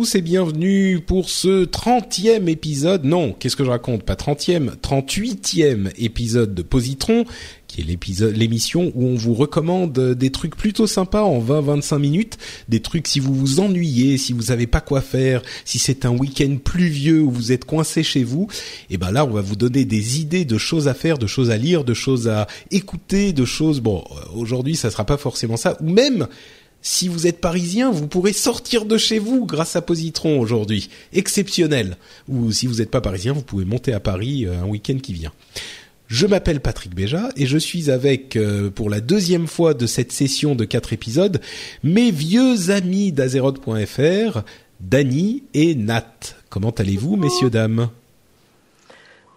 Tous et bienvenue pour ce 30e épisode, non, qu'est-ce que je raconte, pas 30e, 38e épisode de Positron, qui est l'épisode, l'émission où on vous recommande des trucs plutôt sympas en 20-25 minutes, des trucs si vous vous ennuyez, si vous savez pas quoi faire, si c'est un week-end pluvieux où vous êtes coincé chez vous, et ben là on va vous donner des idées de choses à faire, de choses à lire, de choses à écouter, de choses, bon, aujourd'hui ça sera pas forcément ça, ou même si vous êtes parisien, vous pourrez sortir de chez vous grâce à Positron aujourd'hui. Exceptionnel. Ou si vous n'êtes pas parisien, vous pouvez monter à Paris un week-end qui vient. Je m'appelle Patrick Béja et je suis avec, euh, pour la deuxième fois de cette session de quatre épisodes, mes vieux amis d'Azeroth.fr, Dany et Nat. Comment allez-vous, messieurs, dames?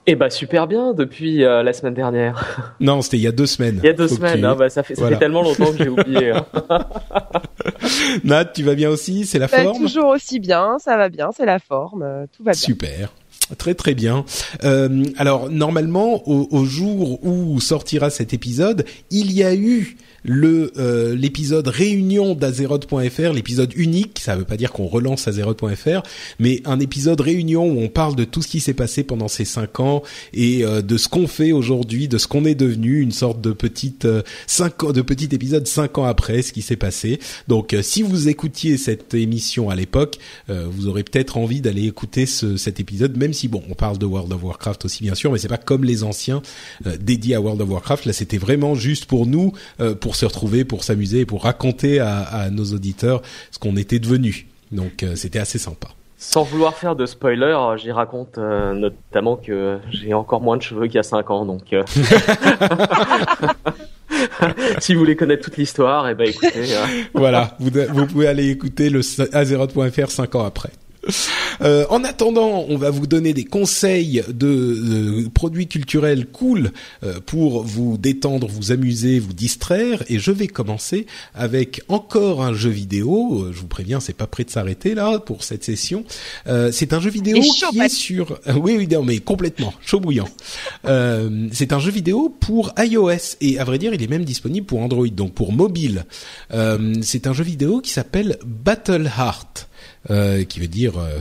Eh bah super bien depuis euh, la semaine dernière. Non, c'était il y a deux semaines. Il y a deux semaines, tu... hein, bah, ça, fait, ça voilà. fait tellement longtemps que j'ai oublié. Hein. Nat, tu vas bien aussi? C'est la bah, forme? Toujours aussi bien, ça va bien, c'est la forme, euh, tout va bien. Super. Très très bien. Euh, alors normalement, au, au, jour où sortira cet épisode, il y a eu le euh, l'épisode réunion d'Azeroth.fr, l'épisode unique, ça veut pas dire qu'on relance Azeroth.fr, mais un épisode réunion où on parle de tout ce qui s'est passé pendant ces cinq ans et euh, de ce qu'on fait aujourd'hui, de ce qu'on est devenu, une sorte de petite euh, cinq de petit épisode cinq ans après ce qui s'est passé. Donc si vous écoutiez cette émission à l'époque, vous aurez peut-être envie d'aller écouter ce, cet épisode, même si bon, on parle de World of Warcraft aussi bien sûr, mais c'est pas comme les anciens dédiés à World of Warcraft. Là, c'était vraiment juste pour nous, pour se retrouver, pour s'amuser et pour raconter à, à nos auditeurs ce qu'on était devenu. Donc euh, c'était assez sympa. Sans vouloir faire de spoiler, j'y raconte euh, notamment que j'ai encore moins de cheveux qu'il y a 5 ans, donc euh... si vous voulez connaître toute l'histoire, eh ben écoutez. Euh. voilà, vous, vous pouvez aller écouter le Azeroth.fr 5 ans après. Euh, en attendant, on va vous donner des conseils de, de produits culturels cool euh, pour vous détendre, vous amuser, vous distraire. Et je vais commencer avec encore un jeu vidéo. Euh, je vous préviens, c'est pas prêt de s'arrêter là pour cette session. Euh, c'est un jeu vidéo qui est sur. oui, oui, non, mais complètement chaud bouillant. c'est un jeu vidéo pour iOS et à vrai dire, il est même disponible pour Android, donc pour mobile. c'est un jeu vidéo qui s'appelle Battle Heart euh, qui veut dire euh,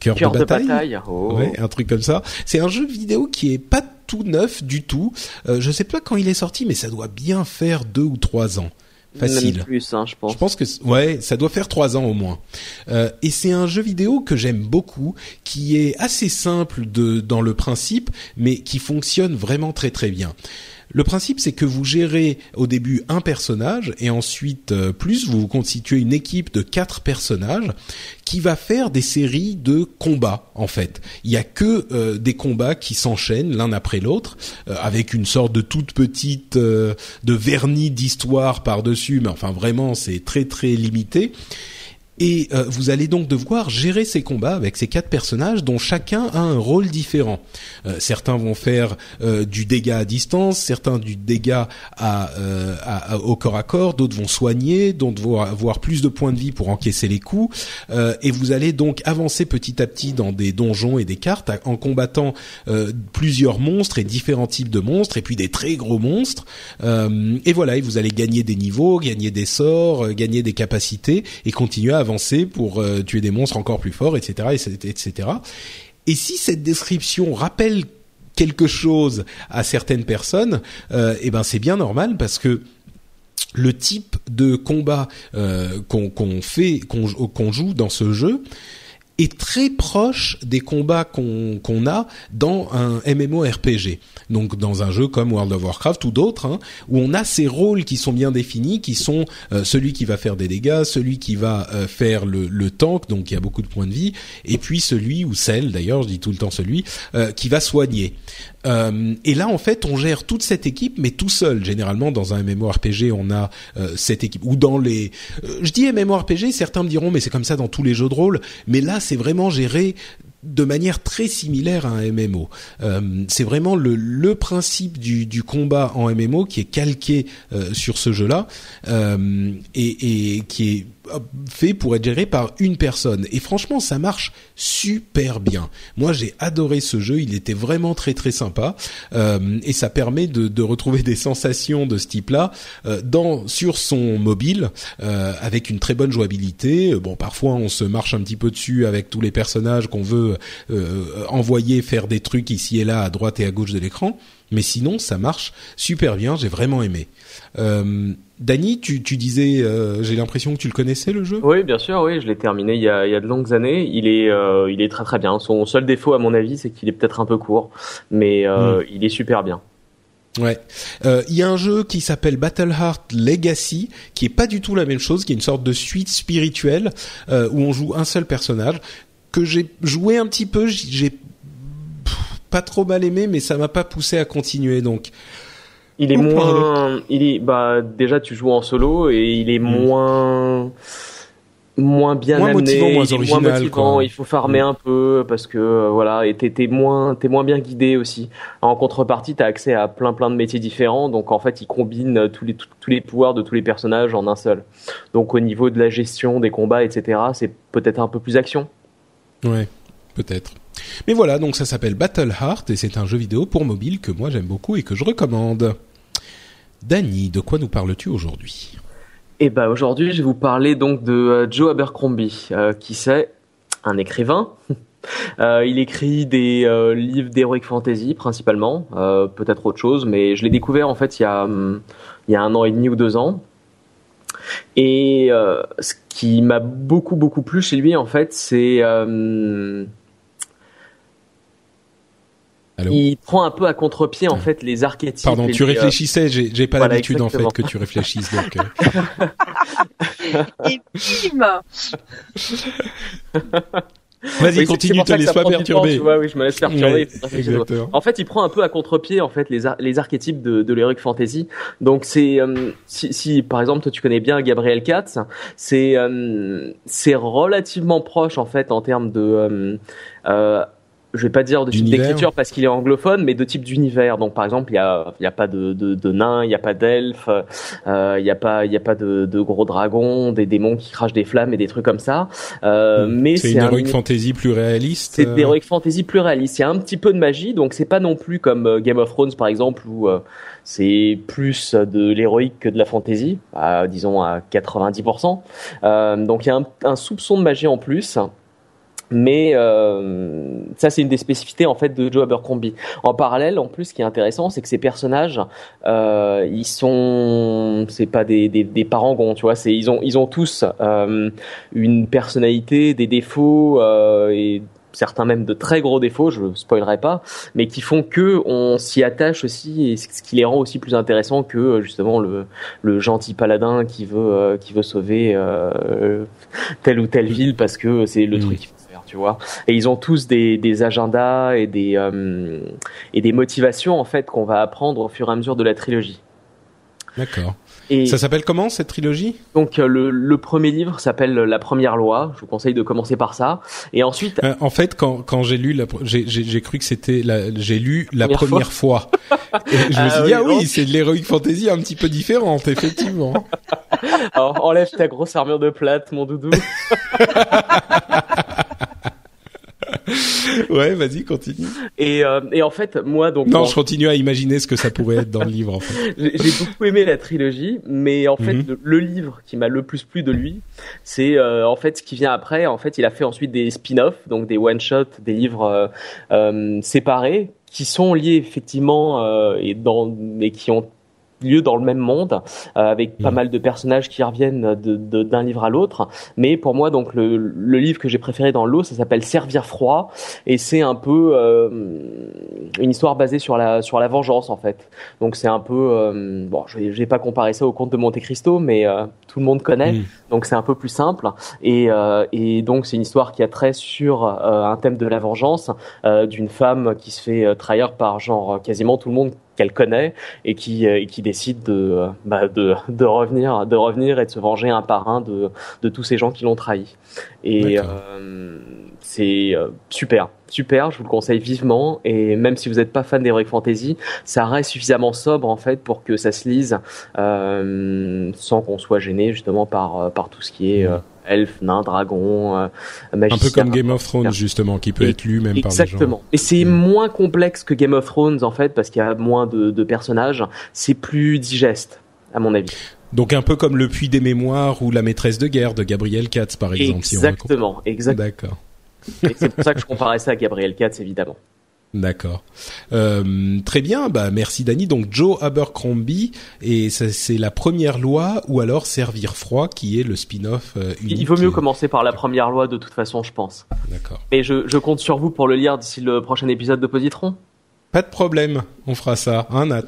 cœur, cœur de bataille, de bataille. Oh. Ouais, un truc comme ça. C'est un jeu vidéo qui est pas tout neuf du tout. Euh, je sais pas quand il est sorti, mais ça doit bien faire deux ou trois ans. Facile. Même plus, hein, je pense. Je pense que ouais, ça doit faire trois ans au moins. Euh, et c'est un jeu vidéo que j'aime beaucoup, qui est assez simple de dans le principe, mais qui fonctionne vraiment très très bien. Le principe, c'est que vous gérez au début un personnage et ensuite euh, plus vous constituez une équipe de quatre personnages qui va faire des séries de combats en fait. Il y a que euh, des combats qui s'enchaînent l'un après l'autre euh, avec une sorte de toute petite euh, de vernis d'histoire par-dessus, mais enfin vraiment c'est très très limité. Et euh, vous allez donc devoir gérer ces combats avec ces quatre personnages dont chacun a un rôle différent. Euh, certains vont faire euh, du dégât à distance, certains du dégât à, au corps à corps, d'autres vont soigner, d'autres vont avoir plus de points de vie pour encaisser les coups. et vous allez donc avancer petit à petit dans des donjons et des cartes en combattant plusieurs monstres et différents types de monstres et puis des très gros monstres. et voilà, et vous allez gagner des niveaux, gagner des sorts, gagner des capacités et continuer à avancer pour euh, tuer des monstres encore plus forts, etc., etc. Et si cette description rappelle quelque chose à certaines personnes, euh, eh ben c'est bien normal parce que le type de combat euh, qu'on fait, qu'on joue dans ce jeu est très proche des combats qu'on qu'on a dans un MMORPG. Donc dans un jeu comme World of Warcraft ou d'autres, hein, où on a ces rôles qui sont bien définis, qui sont euh, celui qui va faire des dégâts, celui qui va euh, faire le, le tank, donc y a beaucoup de points de vie, et puis celui ou celle, d'ailleurs, je dis tout le temps celui, euh, qui va soigner. et là, en fait, on gère toute cette équipe, mais tout seul. Généralement, dans un MMORPG, on a cette équipe. Ou dans les, je dis MMORPG, certains me diront, mais c'est comme ça dans tous les jeux de rôle. Mais là, c'est vraiment géré de manière très similaire à un MMO. Euh, c'est vraiment le, principe du, combat en MMO qui est calqué euh, sur ce jeu-là euh, et, qui est fait pour être géré par une personne. Et franchement, ça marche super bien. Moi, j'ai adoré ce jeu. Il était vraiment très très sympa euh, et ça permet de, retrouver des sensations de ce type-là euh, dans sur son mobile euh, avec une très bonne jouabilité. Bon, parfois on se marche un petit peu dessus avec tous les personnages qu'on veut envoyer faire des trucs ici et là à droite et à gauche de l'écran. Mais sinon, ça marche super bien. J'ai vraiment aimé. Euh, Dany, tu, tu disais, euh, j'ai l'impression que tu le connaissais le jeu? Oui, bien sûr, oui, je l'ai terminé il y, a, il y a de longues années. Il est, euh, il est très très bien. Son seul défaut, à mon avis, c'est qu'il est peut-être un peu court, mais euh, mm. il est super bien. Ouais, il y a un jeu qui s'appelle Battleheart Legacy, qui est pas du tout la même chose, qui est une sorte de suite spirituelle où on joue un seul personnage que j'ai joué un petit peu. J'ai pas trop mal aimé, mais ça m'a pas poussé à continuer. Donc, il est moins, il est, bah, déjà tu joues en solo et il est mm. moins, moins bien moins amené, motivant, moins original, moins motivant. Il faut farmer mm. un peu parce que euh, voilà, et t'es, t'es moins, t'es moins bien guidé aussi. En contrepartie, t'as accès à plein plein de métiers différents, donc en fait, il combine tous les tous les pouvoirs de tous les personnages en un seul. Donc au niveau de la gestion des combats, etc., c'est peut-être un peu plus action. Ouais, peut-être. Mais voilà, donc ça s'appelle Battle Heart et c'est un jeu vidéo pour mobile que moi j'aime beaucoup et que je recommande. Danny, de quoi nous parles-tu aujourd'hui? Eh ben aujourd'hui, je vais vous parler donc de euh, Joe Abercrombie, euh, qui c'est? Un écrivain. Euh, il écrit des livres d'heroic fantasy principalement, peut-être autre chose, mais je l'ai découvert en fait il y a hum, il y a un an et demi ou deux ans. Et ce qui m'a beaucoup beaucoup plu chez lui en fait, c'est Allô il prend un peu à contre-pied en fait les archétypes. Pardon, tu les, réfléchissais, j'ai, j'ai pas voilà, l'habitude en fait que tu réfléchisses donc. euh. Et bim Vas-y, Oui, continue, te laisse pas temps, perturber. tu vois, oui, je me laisse perturber. Ouais. En fait, il prend un peu à contre-pied en fait les, ar- les archétypes de, de l'heroic fantasy. Donc c'est euh, si, si par exemple toi tu connais bien Gabriel Katz, c'est euh, c'est relativement proche en fait en termes de euh, euh, je vais pas dire de type d'écriture parce qu'il est anglophone, mais de type d'univers. Donc par exemple, il y a y a pas de de, de nains, il y a pas d'elfes, euh, il y a pas il y a pas de, de gros dragons, des démons qui crachent des flammes et des trucs comme ça. Euh, mais Hmm. c'est c'est une un heroic fantasy plus réaliste. c'est euh, des heroic fantasy plus réalistes. Il y a un petit peu de magie, donc c'est pas non plus comme euh, Game of Thrones par exemple où euh, c'est plus de l'héroïque que de la fantasy, à, disons à 90%. Euh, donc il y a un, un soupçon de magie en plus. Mais euh, ça, c'est une des spécificités en fait de Joe Abercrombie. En parallèle, en plus, ce qui est intéressant, c'est que ces personnages, euh, ils sont, c'est pas des, des, des parangons, tu vois. C'est ils ont ils ont tous euh, une personnalité, des défauts euh, et certains même de très gros défauts, je spoilerai pas, mais qui font que on s'y attache aussi et ce qui les rend aussi plus intéressants que euh, justement le, le gentil paladin qui veut euh, qui veut sauver euh, telle ou telle ville parce que c'est le Mm. truc tu vois. Et ils ont tous des, des agendas et des euh, et des motivations en fait qu'on va apprendre au fur et à mesure de la trilogie. D'accord. Et Ça s'appelle comment cette trilogie? Donc euh, le, le premier livre s'appelle La première loi. Je vous conseille de commencer par ça. Et ensuite, Euh, En fait, quand quand j'ai lu j'ai cru que c'était j'ai lu la Première fois. Et je me Ah suis dit oui, ah oui, c'est de l'heroic fantasy un petit peu différente effectivement. alors, enlève ta grosse armure de plate, mon doudou. ouais, vas-y, continue. Et, euh, et en fait, moi, donc, Non, bon, je continue à imaginer ce que ça pourrait être dans le livre en fait. j'ai beaucoup aimé la trilogie, mais en fait, Mhm. le, le livre qui m'a le plus plu de lui, c'est euh, en fait ce qui vient après. En fait, il a fait ensuite des spin-offs, donc des one-shots, des livres euh, euh, séparés, qui sont liés effectivement euh, et dans, mais qui ont lieu dans le même monde, euh, avec pas Mm. mal de personnages qui reviennent d'un livre à l'autre. Mais pour moi, donc le, le livre que j'ai préféré dans l'eau, ça s'appelle Servir froid, et c'est un peu euh, une histoire basée sur la sur la vengeance en fait. Donc c'est un peu euh, bon, je vais pas comparer ça au conte de Monte Cristo, mais tout le monde connaît, Mm. donc c'est un peu plus simple. Et, et donc c'est une histoire qui a trait sur un thème de la vengeance d'une femme qui se fait trahir par genre quasiment tout le monde qu'elle connaît et qui euh, et qui décide de, euh, bah, de de revenir de revenir et de se venger un par un de de tous ces gens qui l'ont trahi. Et euh, c'est euh, super, super. Je vous le conseille vivement. Et même si vous n'êtes pas fan d'Heroic Fantasy, ça reste suffisamment sobre en fait pour que ça se lise euh, sans qu'on soit gêné justement par par tout ce qui est euh, elfe, nain, dragon, euh, Un peu comme Game of Thrones justement, qui peut Et- être lu même par les Exactement. gens. Et c'est Mm. moins complexe que Game of Thrones en fait parce qu'il y a moins de, de personnages. C'est plus digeste à mon avis. Donc un peu comme Le Puits des Mémoires ou La Maîtresse de guerre de Gabriel Katz par exemple. si Exactement, exactement. D'accord. Et c'est pour ça que je comparais ça à Gabriel Katz évidemment. D'accord. Euh, très bien, bah merci Dani. Donc Joe Abercrombie et ça, c'est la première loi ou alors Servir froid qui est le spin-off euh, Il vaut mieux commencer par la première loi de toute façon, je pense. D'accord. Et je, je compte sur vous pour le lire d'ici le prochain épisode de Positron. Pas de problème, on fera ça, hein Nat?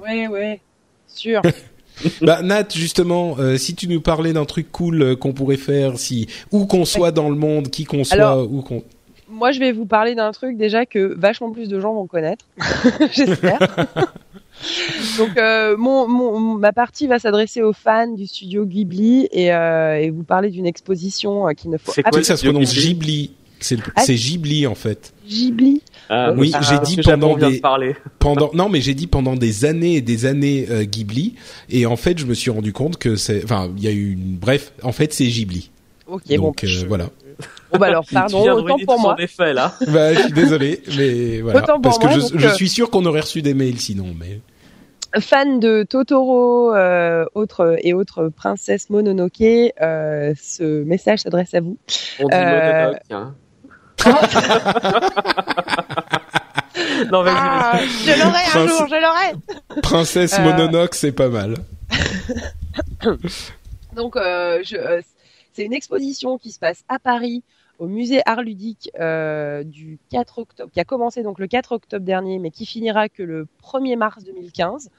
Ouais, ouais, sûr. bah Nat, justement, euh, si tu nous parlais d'un truc cool euh, qu'on pourrait faire, si où qu'on soit dans le monde, qui qu'on soit, Alors- où qu'on. Moi, je vais vous parler d'un truc déjà que vachement plus de gens vont connaître, j'espère. Donc, euh, mon, mon, ma partie va s'adresser aux fans du studio Ghibli et, euh, et vous parler d'une exposition euh, qu'il ne faut C'est Tu sais quoi ça se prononce Ghibli? C'est Ah, c'est Ghibli en fait. Ghibli. Ah, Oui, j'ai dit pendant des- de pendant non mais j'ai dit pendant des années et des années euh, Ghibli et en fait je me suis rendu compte que c'est enfin il y a eu une bref en fait c'est Ghibli Ok, bon, donc euh, voilà bon bah alors pardon, autant pour moi. effet là. bah je suis désolé mais voilà Autant pour parce que moi, je, donc, je euh, suis sûr qu'on aurait reçu des mails sinon mais Fan de Totoro euh, autres et autres princesses Mononoke, euh, ce message s'adresse à vous. On dit Euh, Mononoke, hein. non, vas-y, Ah, je l'aurai un Prince- jour, je l'aurai. princesse Euh, Mononoke c'est pas mal Donc, euh, je, euh, c'est une exposition qui se passe à Paris, au musée Art Ludique euh, du 4 octobre, qui a commencé donc le 4 octobre dernier, mais qui finira que le 1er mars 2015.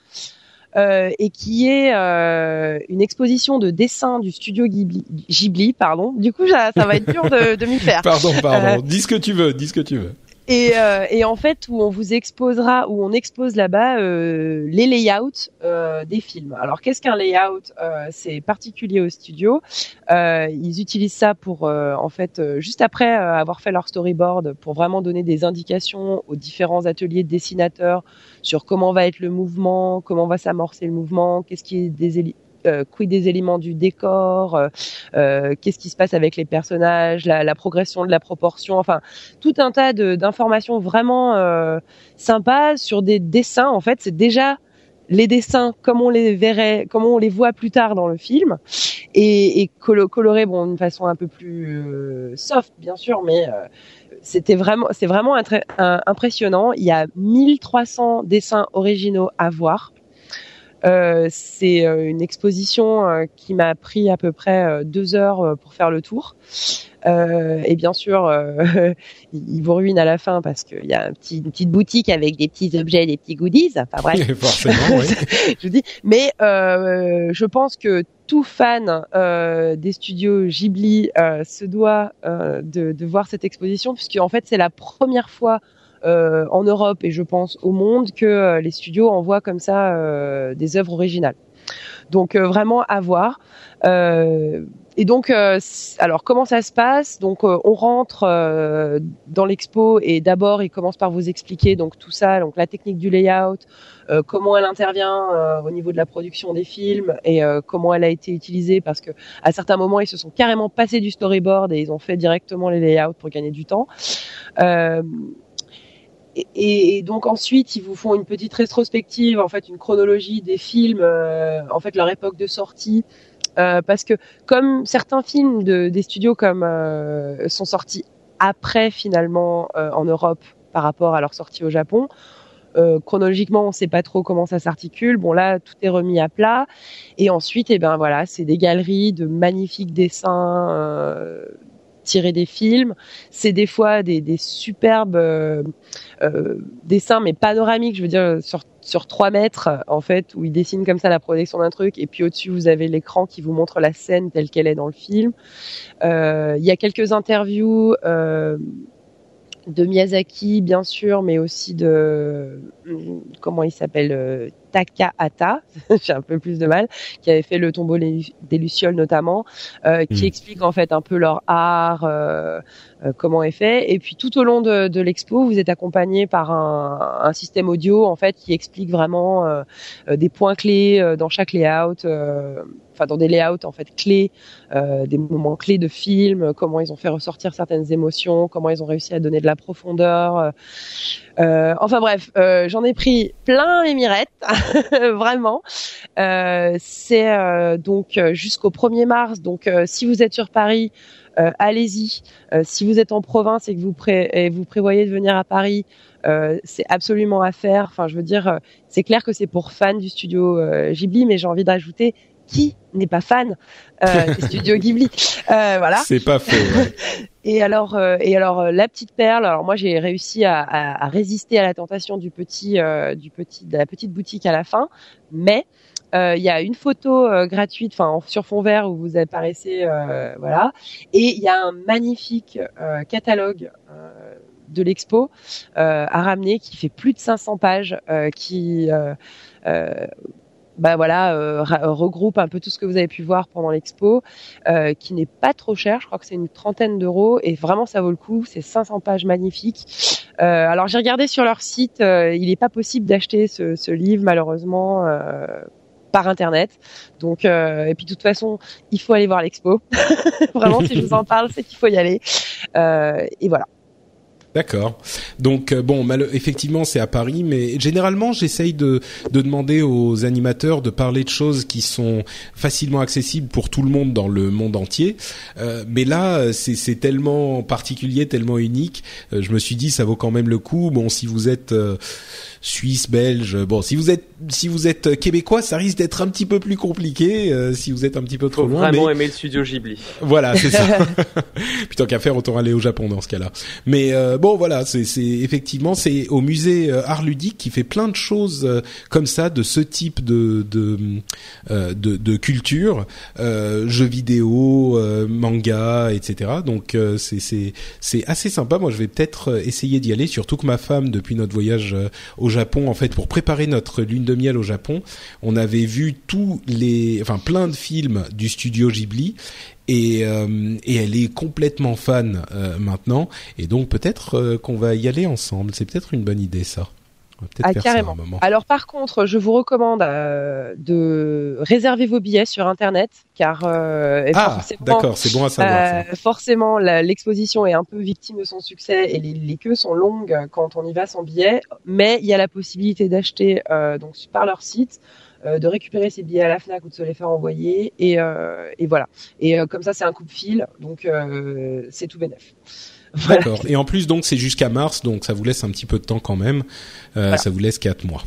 Euh, et qui est euh, une exposition de dessin du studio Ghibli, Ghibli pardon. Du coup, ça, ça va être dur de, de m'y faire. pardon pardon Euh, dis ce que tu veux dis ce que tu veux Et, euh, et en fait, où on vous exposera, où on expose là-bas euh, les layouts euh, des films. Alors, qu'est-ce qu'un layout? Euh, C'est particulier au studio. Euh, ils utilisent ça pour, euh, en fait, juste après avoir fait leur storyboard, pour vraiment donner des indications aux différents ateliers de dessinateurs sur comment va être le mouvement, comment va s'amorcer le mouvement, qu'est-ce qui est des euh, quid des éléments du décor, euh, euh, qu'est-ce qui se passe avec les personnages, la, la progression de la proportion, enfin tout un tas d'informations vraiment euh, sympas sur des dessins. En fait, c'est déjà les dessins comme on les verrait, comme on les voit plus tard dans le film, et, et colo- colorés bon d'une façon un peu plus euh, soft bien sûr, mais euh, c'était vraiment, c'est vraiment impressionnant. Il y a 1300 dessins originaux à voir. Euh, c'est euh, une exposition euh, qui m'a pris à peu près deux heures euh, pour faire le tour. Euh, et bien sûr, euh, il il vous ruine à la fin parce qu'il y a un petit, une petite boutique avec des petits objets, des petits goodies. Enfin bref, forcément oui. je vous dis. Mais euh, je pense que tout fan euh, des studios Ghibli euh, se doit euh, de, de voir cette exposition puisque en fait c'est la première fois euh, en Europe et je pense au monde que euh, les studios envoient comme ça euh, des œuvres originales. Donc euh, vraiment à voir. Euh, et donc, alors comment ça se passe? Donc, on rentre dans l'expo et d'abord, il commence par vous expliquer donc tout ça, donc la technique du layout, euh, comment elle intervient euh, au niveau de la production des films et euh, comment elle a été utilisée parce que à certains moments, ils se sont carrément passés du storyboard et ils ont fait directement les layouts pour gagner du temps. Euh, et, et donc ensuite, ils vous font une petite rétrospective, en fait, une chronologie des films, euh, en fait, leur époque de sortie, euh, parce que comme certains films de, des studios comme euh, sont sortis après finalement euh, en Europe par rapport à leur sortie au Japon, Euh, chronologiquement, on sait pas trop comment ça s'articule. Bon là, tout est remis à plat. Et ensuite, eh ben voilà, c'est des galeries de magnifiques dessins. Tirés des films, c'est des fois des, superbes euh, euh, dessins mais panoramiques, je veux dire sur sur trois mètres en fait où il dessine comme ça la projection d'un truc et puis au-dessus vous avez l'écran qui vous montre la scène telle qu'elle est dans le film. Euh, il y a quelques interviews de Miyazaki bien sûr, mais aussi de comment il s'appelle Takahata, j'ai un peu plus de mal, qui avait fait le tombeau des lucioles notamment, euh, qui Mm. explique en fait un peu leur art, euh, euh, comment est fait. Et puis tout au long de, de l'expo, vous êtes accompagné par un, un système audio en fait qui explique vraiment euh, euh, des points clés euh, dans chaque layout, euh, enfin dans des layouts en fait clés, euh, des moments clés de film, comment ils ont fait ressortir certaines émotions, comment ils ont réussi à donner de la profondeur. euh, euh, enfin bref, euh, j'en ai pris plein les mirettes, vraiment. Euh, c'est euh, donc euh, jusqu'au 1er mars. Donc si vous êtes sur Paris, euh, allez-y. Euh, si vous êtes en province et que vous, pré- et vous prévoyez de venir à Paris, euh, c'est absolument à faire. Enfin, je veux dire, c'est clair que c'est pour fans du studio Ghibli, mais j'ai envie d'ajouter qui n'est pas fan euh, des studios Ghibli. Euh, voilà. C'est pas faux. ouais. Et alors, euh, et alors euh, la petite perle. Alors moi, j'ai réussi à, à- à résister à la tentation du petit, euh, du petit, de la petite boutique à la fin, mais euh, il y a une photo euh, gratuite, enfin en- sur fond vert où vous apparaissez, euh, voilà, et il y a un magnifique euh, catalogue. euh, de l'expo euh, à ramener qui fait plus de 500 pages euh, qui euh, euh, bah voilà euh, ra- regroupe un peu tout ce que vous avez pu voir pendant l'expo euh, qui n'est pas trop cher. Je crois que c'est une trentaine d'euros et vraiment ça vaut le coup. C'est 500 pages magnifiques. Euh, alors j'ai regardé sur leur site, euh, il n'est pas possible d'acheter ce, ce livre malheureusement. Euh, par internet donc euh, et puis de toute façon il faut aller voir l'expo vraiment si je vous en parle c'est qu'il faut y aller Euh, et voilà D'accord. Donc euh, bon, mal- effectivement, c'est à Paris, mais généralement, j'essaye de de demander aux animateurs de parler de choses qui sont facilement accessibles pour tout le monde dans le monde entier. Euh, mais là, euh, c'est tellement particulier, tellement unique. euh, je me suis dit, ça vaut quand même le coup. Bon, si vous êtes suisse, belge, bon, si vous êtes si vous êtes québécois, ça risque d'être un petit peu plus compliqué. euh, si vous êtes un petit peu trop Faut loin, vraiment mais aimer le studio Ghibli. voilà, c'est ça. Plutôt qu'à faire, autant aller au Japon dans ce cas-là. Mais euh, bon, voilà, c'est effectivement c'est au musée euh, Art Ludique qui fait plein de choses euh, comme ça, de ce type de de euh, de, de culture, euh, jeux vidéo, euh, manga, etc. Donc euh, c'est c'est c'est assez sympa. Moi, je vais peut-être essayer d'y aller. Surtout que ma femme, depuis notre voyage euh, au Japon, en fait, pour préparer notre lune de miel au Japon, on avait vu tous les, enfin plein de films du studio Ghibli et, euh, et elle est complètement fan euh, maintenant et donc peut-être euh, qu'on va y aller ensemble. C'est peut-être une bonne idée ça. Ah, carrément. Alors par contre, je vous recommande euh, de réserver vos billets sur internet car euh, Ah, forcément, d'accord, c'est bon à savoir. ça. euh, forcément l'exposition est un peu victime de son succès et les, les queues sont longues quand on y va sans billet, mais il y a la possibilité d'acheter donc par leur site. de récupérer ses billets à la Fnac ou de se les faire envoyer et, et voilà et comme ça c'est un coup de fil donc c'est tout bénef. D'accord. Et en plus donc c'est jusqu'à mars donc ça vous laisse un petit peu de temps quand même. Euh, Voilà. Ça vous laisse quatre mois.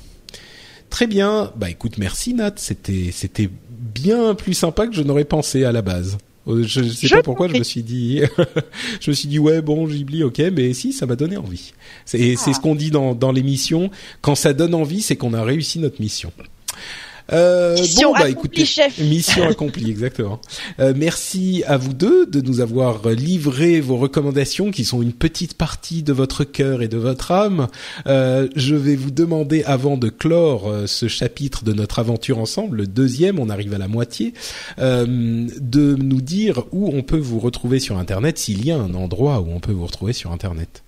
Très bien. Bah écoute, merci Nat. C'était c'était bien plus sympa que je n'aurais pensé à la base. Euh, Je ne sais Je pas pourquoi je me suis dit, je me suis dit ouais bon Ghibli ok mais si ça m'a donné envie. C'est c'est Ah. ce qu'on dit dans dans l'émission quand ça donne envie c'est qu'on a réussi notre mission. Euh, Mission bon bah accomplie, écoutez, chef. mission accomplie exactement. Euh, merci à vous deux de nous avoir livré vos recommandations qui sont une petite partie de votre cœur et de votre âme. Euh, je vais vous demander avant de clore ce chapitre de notre aventure ensemble, le deuxième, on arrive à la moitié, de nous dire où on peut vous retrouver sur Internet, s'il y a un endroit où on peut vous retrouver sur Internet.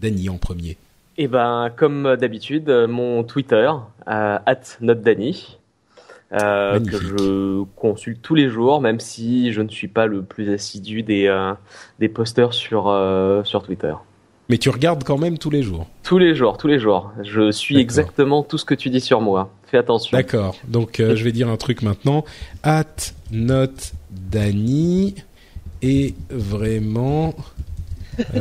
Dany en premier. Et ben, comme d'habitude, euh, mon Twitter, euh, @notdani, euh, Magnifique. que je consulte tous les jours, même si je ne suis pas le plus assidu des euh, des posters sur euh, sur Twitter. Mais tu regardes quand même tous les jours. Tous les jours, tous les jours. Je suis exactement tout ce que tu dis sur moi. Fais attention. D'accord. Donc euh, je vais dire un truc maintenant. At note Dany est vraiment.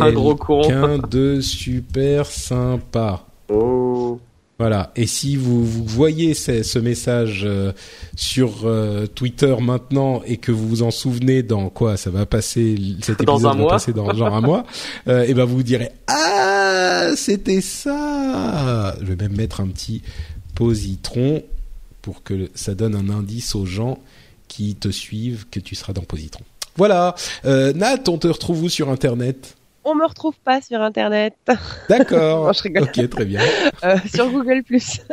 Un gros. Quelqu'un de super sympa. Oh. Voilà. Et si vous, vous voyez ce, ce message euh, sur euh, Twitter maintenant et que vous vous en souvenez dans quoi ça va passer cet Dans épisode un va mois. passer dans genre un mois, euh, et ben vous vous direz ah c'était ça. Je vais même mettre un petit positron pour que ça donne un indice aux gens qui te suivent que tu seras dans positron. Voilà. Nat, on te retrouve où sur internet? On me retrouve pas sur internet, D'accord. Non, je rigole. ok, très bien. Euh, sur Google Plus.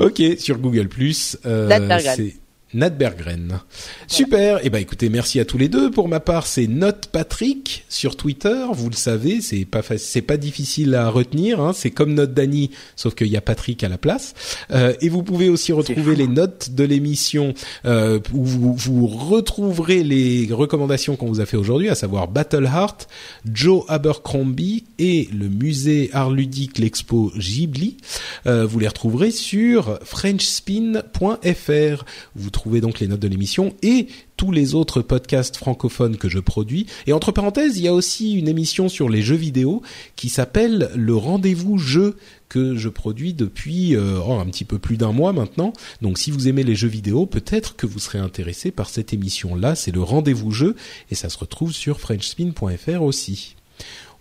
Ok, sur Google euh, Berggren. c'est Nat Berggren. Super. Et ben écoutez, merci à tous les deux. Pour ma part, c'est Note Patrick sur Twitter. Vous le savez, c'est pas c'est pas difficile à retenir. Hein. C'est comme Note Dany, sauf qu'il y a Patrick à la place. Euh, et vous pouvez aussi retrouver les notes de l'émission euh, où vous, vous retrouverez les recommandations qu'on vous a fait aujourd'hui, à savoir Battle Heart, Joe Abercrombie et le musée art ludique l'expo Ghibli. Euh, vous les retrouverez sur frenchspin.fr. Vous trouvez donc les notes de l'émission et tous les autres podcasts francophones que je produis. Et entre parenthèses, il y a aussi une émission sur les jeux vidéo qui s'appelle Le Rendez-vous Jeu que je produis depuis euh, oh, un petit peu plus d'un mois maintenant. Donc si vous aimez les jeux vidéo, peut-être que vous serez intéressé par cette émission-là. C'est le Rendez-vous Jeu et ça se retrouve sur frenchspin.fr aussi.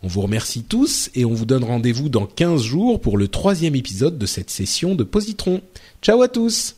On vous remercie tous et on vous donne rendez-vous dans 15 jours pour le troisième épisode de cette session de Positron. Ciao à tous